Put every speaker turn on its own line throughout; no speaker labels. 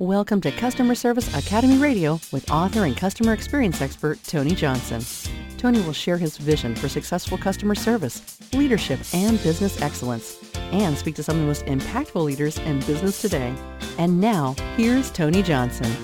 Welcome to Customer Service Academy Radio with author and customer experience expert Tony Johnson. Tony will share his vision for successful customer service, leadership, and business excellence, and speak to some of the most impactful leaders in business today. And now, here's Tony Johnson.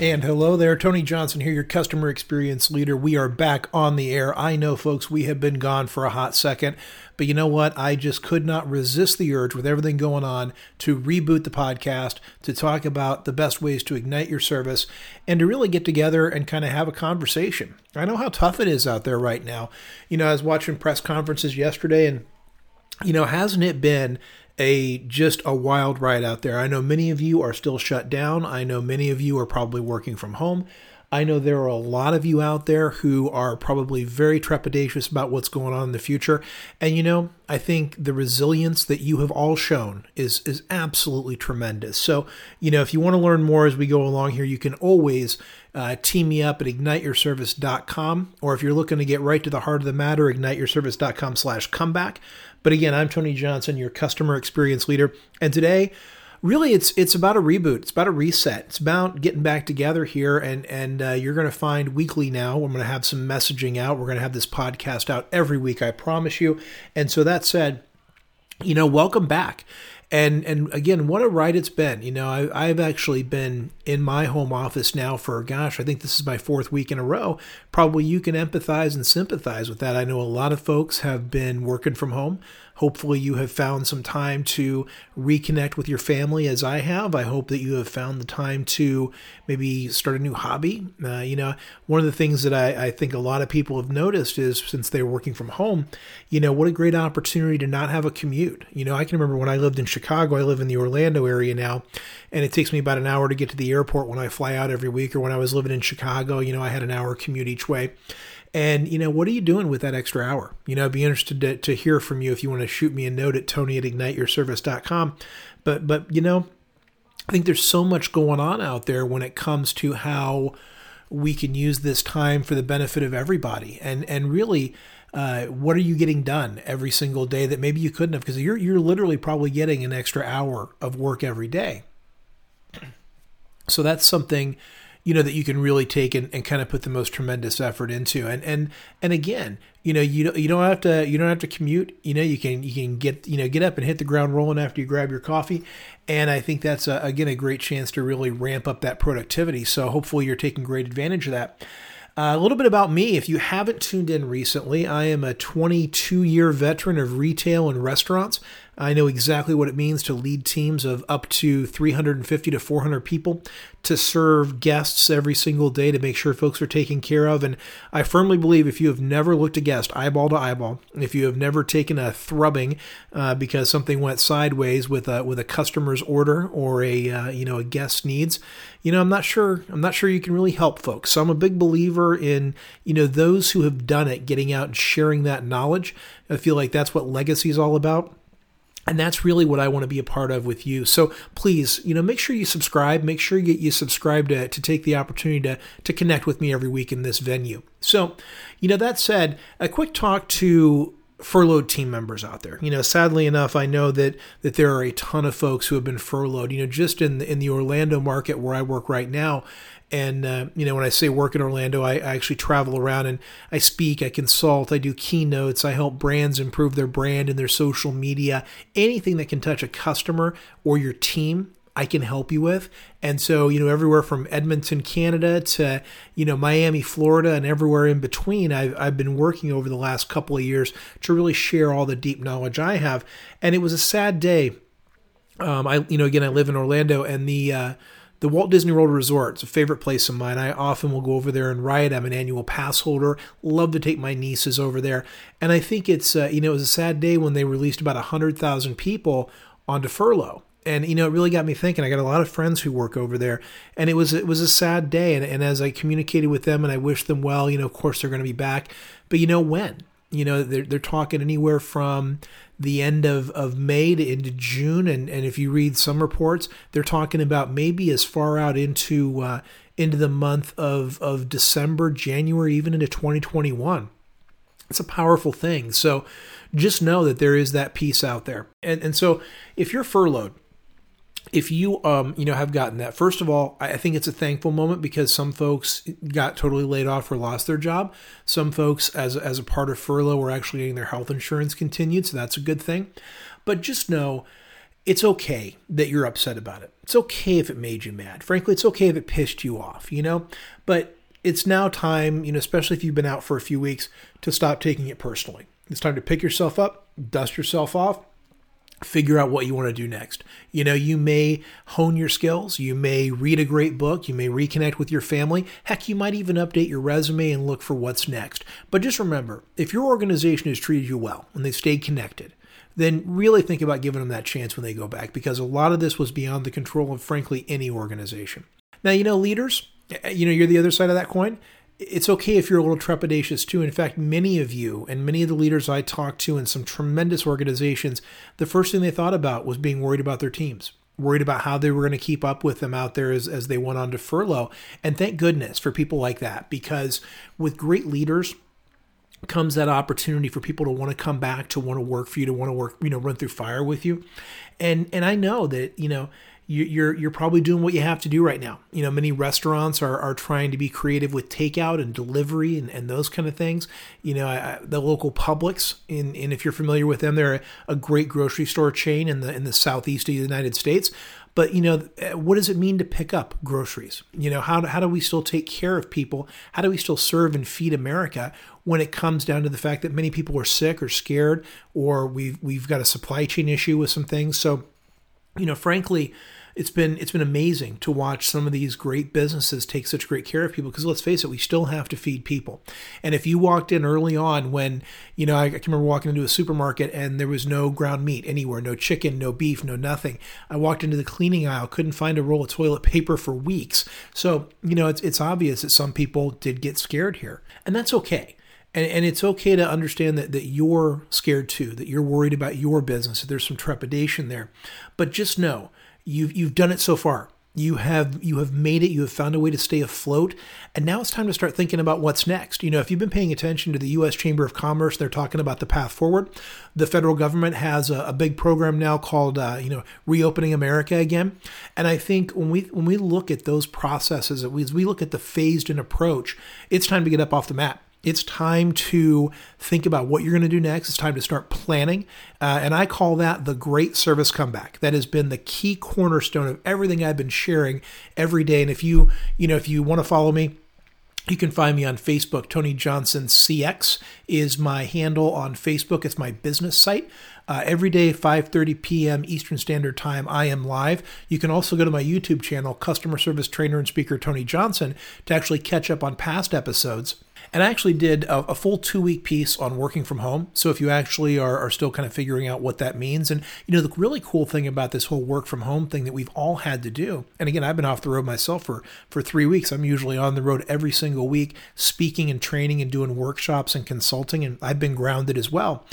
And hello there, Tony Johnson here, your customer experience leader. We are back on the air. I know, folks, we have been gone for a hot second, but you know what? I just could not resist the urge with everything going on to reboot the podcast, to talk about the best ways to ignite your service, and to really get together and kind of have a conversation. I know how tough it is out there right now. You know, I was watching press conferences yesterday, and, you know, hasn't it been a just a wild ride out there. I know many of you are still shut down. I know many of you are probably working from home. I know there are a lot of you out there who are probably very trepidatious about what's going on in the future. And you know, I think the resilience that you have all shown is is absolutely tremendous. So, you know, if you want to learn more as we go along here, you can always uh, team me up at igniteyourservice.com. Or if you're looking to get right to the heart of the matter, igniteyourservice.com slash comeback. But again, I'm Tony Johnson, your customer experience leader. And today, really it's it's about a reboot. It's about a reset. It's about getting back together here and and uh, you're going to find weekly now i'm going to have some messaging out. We're going to have this podcast out every week i promise you. And so that said you know welcome back. And and again what a ride it's been. You know I, i've actually been in my home office now for gosh i think this is my fourth week in a row. Probably you can empathize and sympathize with that. I know a lot of folks have been working from home Hopefully, you have found some time to reconnect with your family as I have. I hope that you have found the time to maybe start a new hobby. Uh, you know, one of the things that I, I think a lot of people have noticed is since they're working from home, you know, what a great opportunity to not have a commute. You know, I can remember when I lived in Chicago, I live in the Orlando area now, and it takes me about an hour to get to the airport when I fly out every week, or when I was living in Chicago, you know, I had an hour commute each way. And, you know, what are you doing with that extra hour? You know, I'd be interested to, to hear from you if you want to shoot me a note at tony at igniteyourservice.com. But, but, you know, I think there's so much going on out there when it comes to how we can use this time for the benefit of everybody. And, and really, uh, what are you getting done every single day that maybe you couldn't have? Because you're, you're literally probably getting an extra hour of work every day. So that's something you know that you can really take and, and kind of put the most tremendous effort into. And and and again you know you don't you don't have to you don't have to commute. You know you can you can get you know get up and hit the ground rolling after you grab your coffee. And i think that's a, again a great chance to really ramp up that productivity. So hopefully you're taking great advantage of that. Uh, a little bit about me. If you haven't tuned in recently, I am a 22 year veteran of retail and restaurants. I know exactly what it means to lead teams of up to 350 to 400 people to serve guests every single day to make sure folks are taken care of. And I firmly believe if you have never looked a guest eyeball to eyeball, if you have never taken a thrubbing uh, because something went sideways with a with a customer's order or a uh, you know a guest needs, you know I'm not sure I'm not sure you can really help folks. So I'm a big believer in you know those who have done it getting out and sharing that knowledge. I feel like that's what legacy is all about and that's really what I want to be a part of with you. So please, you know, make sure you subscribe. Make sure you, you subscribe to, to take the opportunity to, to connect with me every week in this venue. So, you know, that said, a quick talk to furloughed team members out there. You know, sadly enough, I know that that there are a ton of folks who have been furloughed. You know, just in the, in the Orlando market where I work right now, and, uh, you know, when I say work in Orlando, I, I, actually travel around and I speak, I consult, I do keynotes, I help brands improve their brand and their social media. Anything that can touch a customer or your team, I can help you with. And so, you know, everywhere from Edmonton, Canada to, you know, Miami, Florida, and everywhere in between, I've, I've been working over the last couple of years to really share all the deep knowledge I have. And it was a sad day. Um, I, you know, again, I live in Orlando and the, uh, the Walt Disney World Resort is a favorite place of mine. I often will go over there and ride. I'm an annual pass holder. Love to take my nieces over there. And I think it's, uh, you know, it was a sad day when they released about 100,000 people onto furlough. And you know, it really got me thinking. I got a lot of friends who work over there, and it was it was a sad day. And, and as I communicated with them, and I wished them well, you know, of course they're going to be back, but you know when? You know, they're they're talking anywhere from the end of, of May to into June. And, and if you read some reports, they're talking about maybe as far out into uh, into the month of, of December, January, even into 2021. It's a powerful thing. So just know that there is that piece out there. And, and so if you're furloughed, if you um you know have gotten that first of all i think it's a thankful moment because some folks got totally laid off or lost their job. Some folks as as a part of furlough were actually getting their health insurance continued so that's a good thing. But just know it's okay that you're upset about it. It's okay if it made you mad. Frankly it's okay if it pissed you off you know? But it's now time you know especially if you've been out for a few weeks to stop taking it personally. It's time to pick yourself up dust yourself off figure out what you want to do next. You know, you may hone your skills, you may read a great book, you may reconnect with your family. Heck, you might even update your resume and look for what's next. But just remember, if your organization has treated you well and they've stayed connected, then really think about giving them that chance when they go back because a lot of this was beyond the control of frankly any organization. Now, you know, leaders, eh, eh, you know, you're the other side of that coin it's okay if you're a little trepidatious too. In fact, many of you and many of the leaders I talked to in some tremendous organizations, the first thing they thought about was being worried about their teams, worried about how they were going to keep up with them out there as, as they went on to furlough. And thank goodness for people like that, because with great leaders, comes that opportunity for people to want to come back to want to work for you to want to work you know run through fire with you and and i know that you know you're you're probably doing what you have to do right now. You know, many restaurants are, are trying to be creative with takeout and delivery and, and those kind of things. You know, I, the local Publix, in, and if you're familiar with them, they're a, great grocery store chain in the in the southeast of the United States. But you know, eh, what does it mean to pick up groceries? You know, how do, how do we still take care of people? How do we still serve and feed America when it comes down to the fact that many people are sick or scared, or we've we've got a supply chain issue with some things? So, you know, frankly it's been it's been amazing to watch some of these great businesses take such great care of people. Because let's face it we still have to feed people. And if you walked in early on when you know I, I can remember walking into a supermarket and there was no ground meat anywhere no chicken no beef no nothing. I walked into the cleaning aisle couldn't find a roll of toilet paper for weeks. So you know it's, it's obvious that some people did get scared here. And that's okay. And, and it's okay to understand that, that you're scared too, that you're worried about your business, that there's some trepidation there. But just know You've you've done it so far. You have you have made it. You have found a way to stay afloat, and now it's time to start thinking about what's next. You know, if you've been paying attention to the U.S. Chamber of Commerce, they're talking about the path forward. The federal government has a, a big program now called uh, you know reopening America again, and I think when we when we look at those processes, as we look at the phased in approach, it's time to get up off the mat it's time to think about what you're going to do next. It's time to start planning. Uh, and I call that the great service comeback. That has been the key cornerstone of everything I've been sharing every day. And if you, you know, if you want to follow me, you can find me on Facebook. Tony Johnson CX is my handle on Facebook. It's my business site. Uh, every day, 5:30 p.m. Eastern Standard Time, I am live. You can also go to my YouTube channel, Customer Service Trainer and Speaker Tony Johnson, to actually catch up on past episodes. And I actually did a, a full two week piece on working from home. So if you actually are, are still kind of figuring out what that means, and you know, the really cool thing about this whole work from home thing that we've all had to do, and again, I've been off the road myself for, for three weeks. I'm usually on the road every single week, speaking and training and doing workshops and consulting, and I've been grounded as well.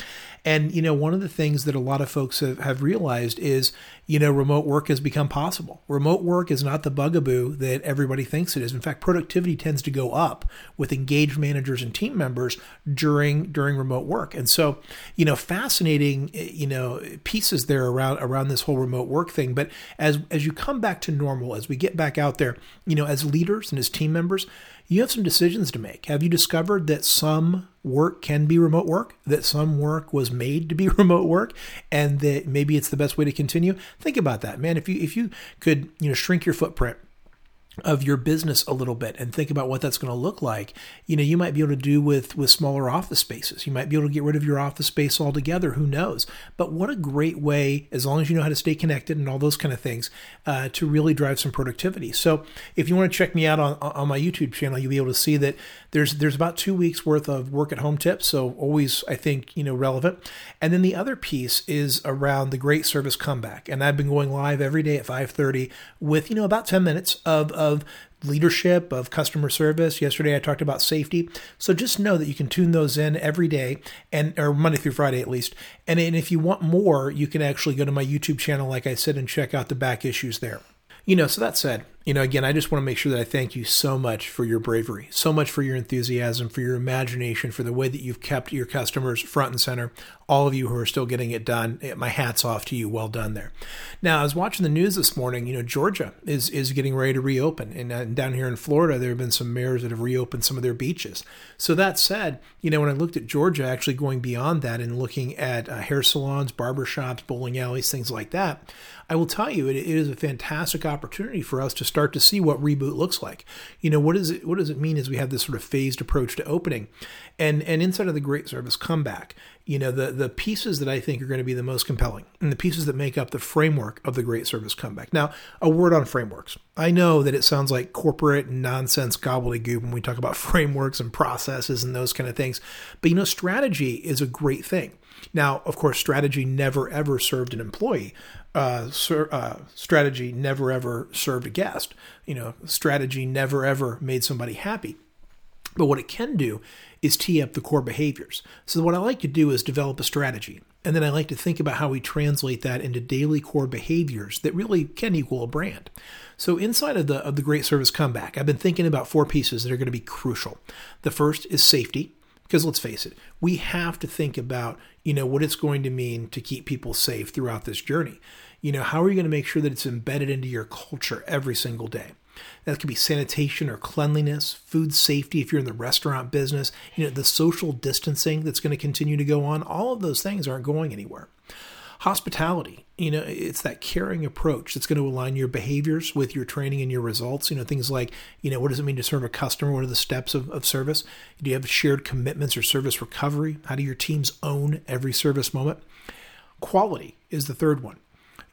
And, you know, one of the things that a lot of folks have, have realized is, you know, remote work has become possible. Remote work is not the bugaboo that everybody thinks it is. In fact, productivity tends to go up with engaged managers and team members during during remote work. And so, you know, fascinating, eh, you know, pieces there around around this whole remote work thing. But as as you come back to normal, as we get back out there, you know, as leaders and as team members, you have some decisions to make. Have you discovered that some work can be remote work, that some work was made to be remote work, and that maybe it's the best way to continue? Think about that, man. If you if you could, you know, shrink your footprint of your business a little bit and think about what that's going to look like. You know you might be able to do with with smaller office spaces. You might be able to get rid of your office space altogether. Who knows? But what a great way as long as you know how to stay connected and all those kind of things uh, to really drive some productivity. So if you want to check me out on on my youtube channel you'll be able to see that there's there's about two weeks worth of work at home tips so always i think you know relevant. And then the other piece is around the great service comeback. And i've been going live every day at 5.30 with you know about 10 minutes of of leadership, of customer service. Yesterday I talked about safety. So just know that you can tune those in every day and or Monday through Friday at least. And, and if you want more, you can actually go to my YouTube channel, like I said, and check out the back issues there. You know, so that said, you know, again, I just want to make sure that I thank you so much for your bravery, so much for your enthusiasm, for your imagination, for the way that you've kept your customers front and center. All of you who are still getting it done, eh, my hat's off to you. Well done there. Now, I was watching the news this morning. You know, Georgia is is getting ready to reopen, and uh, down here in Florida, there have been some mayors that have reopened some of their beaches. So that said, you know, when I looked at Georgia, actually going beyond that and looking at uh, hair salons, barber shops, bowling alleys, things like that, I will tell you, it, it is a fantastic opportunity for us to start to see what reboot looks like. You know, what does it what does it mean as we have this sort of phased approach to opening, and and inside of the Great Service comeback, you know, the the pieces that I think are going to be the most compelling, and the pieces that make up the framework of the Great Service comeback. Now, a word on frameworks. I know that it sounds like corporate nonsense gobbledygook when we talk about frameworks and processes and those kind of things, but you know, strategy is a great thing. Now, of course, strategy never ever served an employee, uh, ser- uh, strategy never ever served a guest. You know, strategy never ever made somebody happy. But what it can do is tee up the core behaviors. So what I like to do is develop a strategy. And then I like to think about how we translate that into daily core behaviors that really can equal a brand. So inside of the of the great service comeback, I've been thinking about four pieces that are going to be crucial. The first is safety. Because let's face it, we have to think about, you know, what it's going to mean to keep people safe throughout this journey. You know, how are you going to make sure that it's embedded into your culture every single day? That could be sanitation or cleanliness, food safety if you're in the restaurant business, you know, the social distancing that's going to continue to go on. All of those things aren't going anywhere. Hospitality, you know, it's that caring approach that's going to align your behaviors with your training and your results. You know, things like, you know, what does it mean to serve a customer? What are the steps of, of service? Do you have shared commitments or service recovery? How do your teams own every service moment? Quality is the third one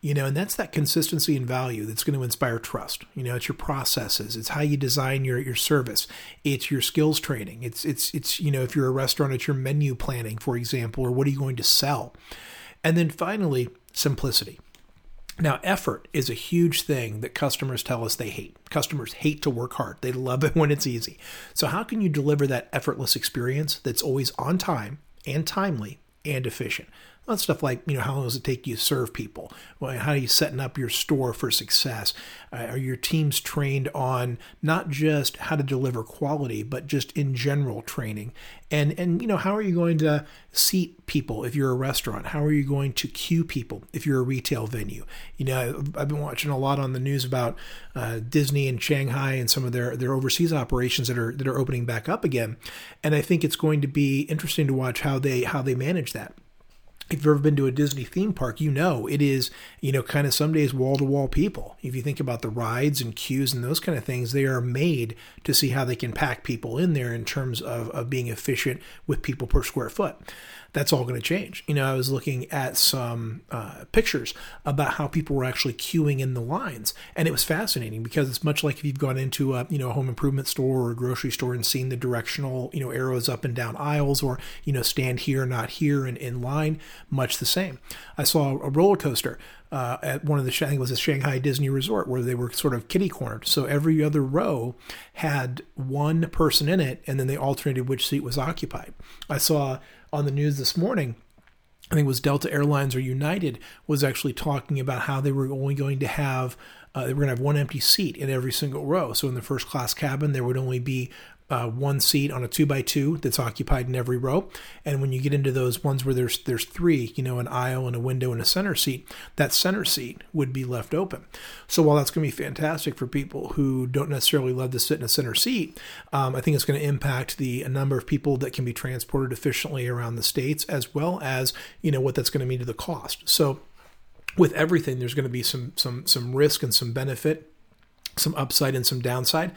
you know and that's that consistency and value that's going to inspire trust you know it's your processes it's how you design your your service it's your skills training it's it's it's you know if you're a restaurant it's your menu planning for example or what are you going to sell and then finally simplicity now, effort is a huge thing that customers tell us they hate. Customers hate to work hard. They love it when it's easy. So, how can you deliver that effortless experience that's always on time and timely and efficient? Well, stuff like, you know, how long does it take you to serve people? Well, how are you setting up your store for success? Uh, are your teams trained on not just how to deliver quality, but just in general training? And, and you know, how are you going to seat people if you're a restaurant? How are you going to queue people if you're a retail venue? You know, I've been watching a lot on the news about uh, Disney and Shanghai and some of their, their overseas operations that are that are opening back up again. And I think it's going to be interesting to watch how they how they manage that if you've ever been to a Disney theme park, you know it is, you know, kind of some days wall to wall people. If you think about the rides and queues and those kind of things, they are made to see how they can pack people in there in terms of, of being efficient with people per square foot that's all going to change. You know, I was looking at some uh, pictures about how people were actually queuing in the lines, and it was fascinating because it's much like if you've gone into a you know a home improvement store or a grocery store and seen the directional you know arrows up and down aisles, or you know stand here, not here, and in line. Much the same. I saw a roller coaster. Uh, at one of the I think it was a Shanghai Disney Resort where they were sort of kitty cornered. So every other row had one person in it, and then they alternated which seat was occupied. I saw on the news this morning I think it was Delta Airlines or United was actually talking about how they were only going to have uh, they were going to have one empty seat in every single row. So in the first class cabin, there would only be uh, one seat on a two by two that's occupied in every row. And when you get into those ones where there's there's three, you know, an aisle and a window and a center seat, that center seat would be left open. So while that's going to be fantastic for people who don't necessarily love to sit in a center seat, um, I think it's going to impact the number of people that can be transported efficiently around the states, as well as you know what that's going to mean to the cost. So with everything, there's going to be some some some risk and some benefit some upside and some downside.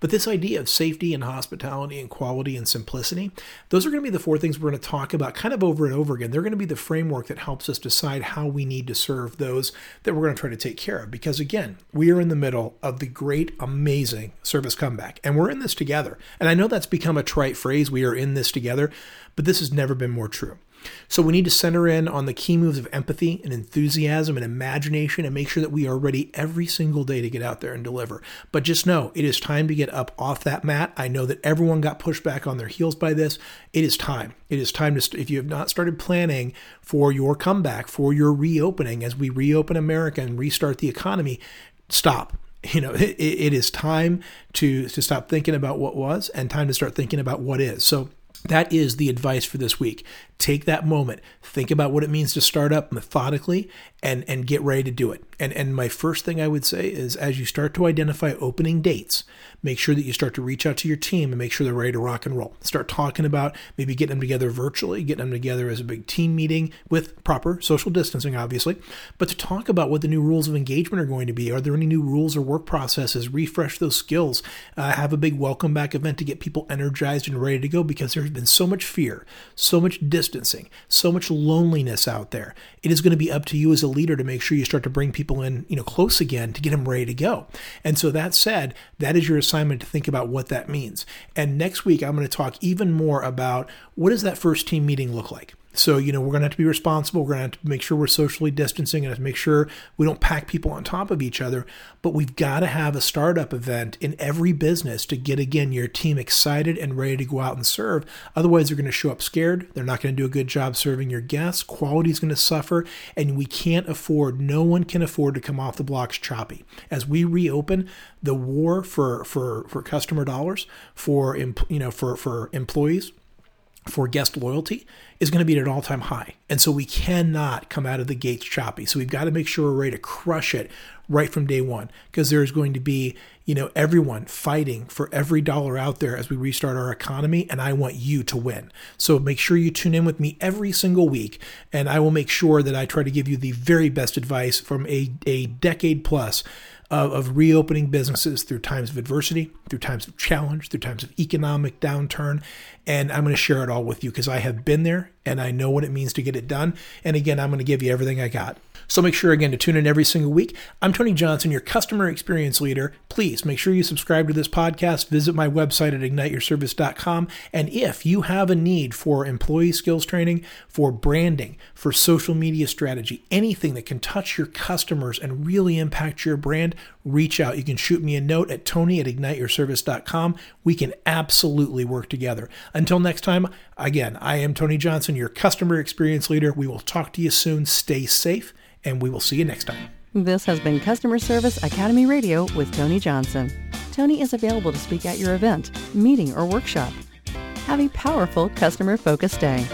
But this idea of safety and hospitality and quality and simplicity, those are going to be the four things we're going to talk about kind of over and over again. They're going to be the framework that helps us decide how we need to serve those that we're going to try to take care of. Because again, we are in the middle of the great, amazing service comeback, and we're in this together. And I know that's become a trite phrase, we are in this together, but this has never been more true. So we need to center in on the key moves of empathy and enthusiasm and imagination and make sure that we are ready every single day to get out there and deliver. But just know it is time to get up off that mat. I know that everyone got pushed back on their heels by this. It is time. It is time to, st- if you have not started planning for your comeback, for your reopening as we reopen America and restart the economy, stop You know, it, it is time to to stop thinking about what was and time to start thinking about what is. So that is the advice for this week. Take that moment, think about what it means to start up methodically and and get ready to do it. And and my first thing I would say is as you start to identify opening dates, make sure that you start to reach out to your team and make sure they're ready to rock and roll. Start talking about maybe getting them together virtually, getting them together as a big team meeting with proper social distancing, obviously, but to talk about what the new rules of engagement are going to be. Are there any new rules or work processes? Refresh those skills. Uh, have a big welcome back event to get people energized and ready to go because there's been so much fear, so much distancing, so much loneliness out there. It is going to be up to you as a leader to make sure you start to bring people in, you know, close again to get them ready to go. And so that said, that is your assignment to think about what that means. And next week I'm going to talk even more about what does that first team meeting look like? So, you know, we're going to have to be responsible. We're going to have to make sure we're socially distancing and have to make sure we don't pack people on top of each other. But we've got to have a startup event in every business to get, again, your team excited and ready to go out and serve. Otherwise, they're going to show up scared. They're not going to do a good job serving your guests. Quality is going to suffer. And we can't afford, no one can afford to come off the blocks choppy. As we reopen, the war for, for, for customer dollars, for, you know, for, for employees, for guest loyalty is going to be at an all time high. And so we cannot come out of the gates choppy. So we've got to make sure we're ready to crush it right from day one because there's going to be, you know, everyone fighting for every dollar out there as we restart our economy. And I want you to win. So make sure you tune in with me every single week. And I will make sure that I try to give you the very best advice from a, a decade plus of, of reopening businesses through times of adversity, through times of challenge, through times of economic downturn. And I'm going to share it all with you because I have been there and I know what it means to get it done. And again, I'm going to give you everything I got. So make sure again to tune in every single week. I'm Tony Johnson, your customer experience leader. Please make sure you subscribe to this podcast. Visit my website at igniteyourservice.com. And if you have a need for employee skills training, for branding, for social media strategy, anything that can touch your customers and really impact your brand, reach out. You can shoot me a note at tony at igniteyourservice.com. We can absolutely work together. Until next time, again, I am Tony Johnson, your customer experience leader. We will talk to you soon. Stay safe and we will see you next time.
This has been Customer Service Academy Radio with Tony Johnson. Tony is available to speak at your event, meeting, or workshop. Have a powerful customer focused day.